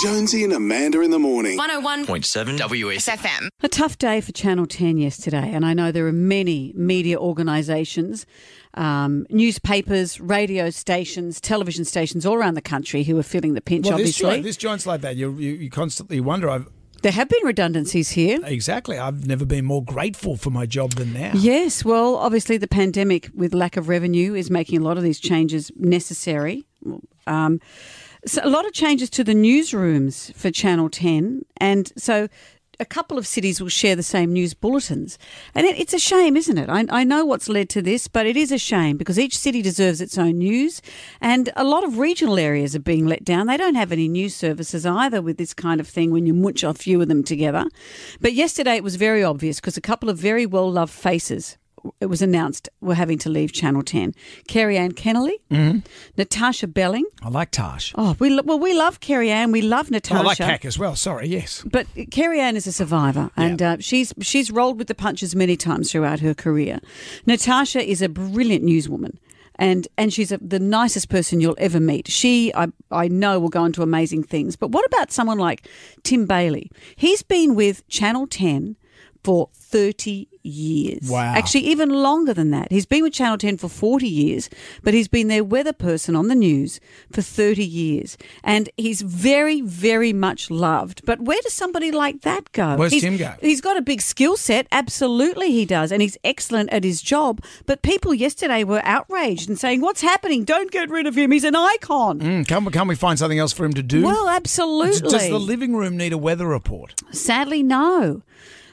Jonesy and Amanda in the morning. 101.7 WS. FM. A tough day for Channel 10 yesterday, and I know there are many media organisations, um, newspapers, radio stations, television stations all around the country who are feeling the pinch, Well, this, obviously. joint, this joint's like that. You, you, you constantly wonder. I've, there have been redundancies here. exactly. I've never been more grateful for my job than now. Yes, well, obviously the pandemic with lack of revenue is making a lot of these changes necessary. Um, so a lot of changes to the newsrooms for Channel 10, and so a couple of cities will share the same news bulletins. And it, it's a shame, isn't it? I, I know what's led to this, but it is a shame because each city deserves its own news, and a lot of regional areas are being let down. They don't have any news services either with this kind of thing when you munch a few of them together. But yesterday it was very obvious because a couple of very well loved faces it was announced were having to leave Channel 10. Kerry Ann Kennelly, Natarsha Belling. I like Tash. Oh, we well we love Kerri-Anne. We love Oh, Natasha. I like KAK as well. Sorry, yes. But Kerri-Anne is a survivor, and uh, she's she's rolled with the punches many times throughout her career. Natasha is a brilliant newswoman. And and she's a, the nicest person you'll ever meet. She, I, I know, will go on to amazing things. But what about someone like Tim Bailey? He's been with Channel 10 for 30 years. Wow. Actually, even longer than that. He's been with Channel 10 for 40 years, but he's been their weather person on the news for 30 years. And he's very, very much loved. But where does somebody like that go? Where's He's- Tim go? He's got a big skill set. Absolutely, he does. And he's excellent at his job. But people yesterday were outraged and saying, What's happening? Don't get rid of him. He's an icon. Mm, can't, we- can't we find something else for him to do? Well, absolutely. Does the living room need a weather report? Sadly, no.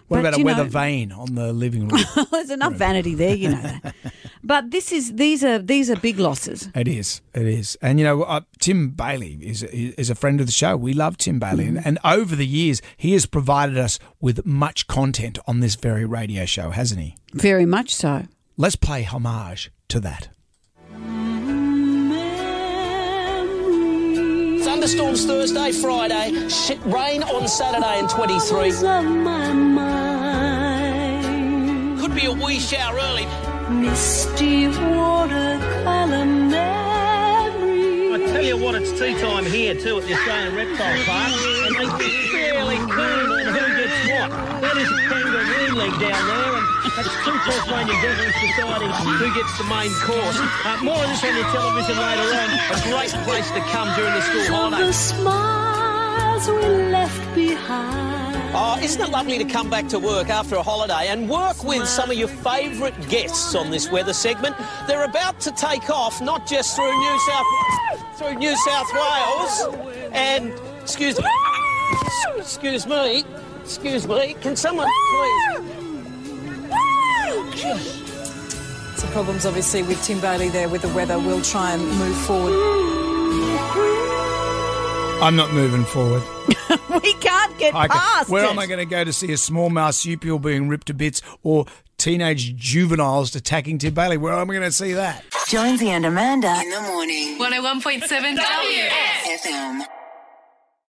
What But, about a weather know- vane on the living room? There's enough vanity there, you know. But this is these are these are big losses. It is. It is. And, you know, uh, Tim Bailey is, is a friend of the show. We love Tim Bailey. Mm-hmm. And, and over the years, he has provided us with much content on this very radio show, hasn't he? Very much so. Let's play homage to that. Thunderstorms Thursday, Friday, rain on Saturday and 23. Could be a wee shower early. Misty watercolor memory. I tell you what, it's tea time here too at the Australian Reptile Park, and they get fairly keen on who gets what. That is a kangaroo league down there, and that's two Tasmanian Devils deciding who gets the main course. Uh, more of this on your television later on. A great place to come during the school The holidays. smiles we left behind. Oh, isn't it lovely to come back to work after a holiday and work with some of your favourite guests on this weather segment? They're about to take off, not just through New South through New South Wales, and excuse me, excuse me, excuse me. Can someone please? Some problems, obviously, with Tim Bailey there with the weather. We'll try and move forward. I'm not moving forward. We can't get I ca- past where it. am I going to go to see a small marsupial being ripped to bits or teenage juveniles attacking Tim Bailey? Where am I going to see that? Jonesy and Amanda in the morning. 101.7 WS. FM.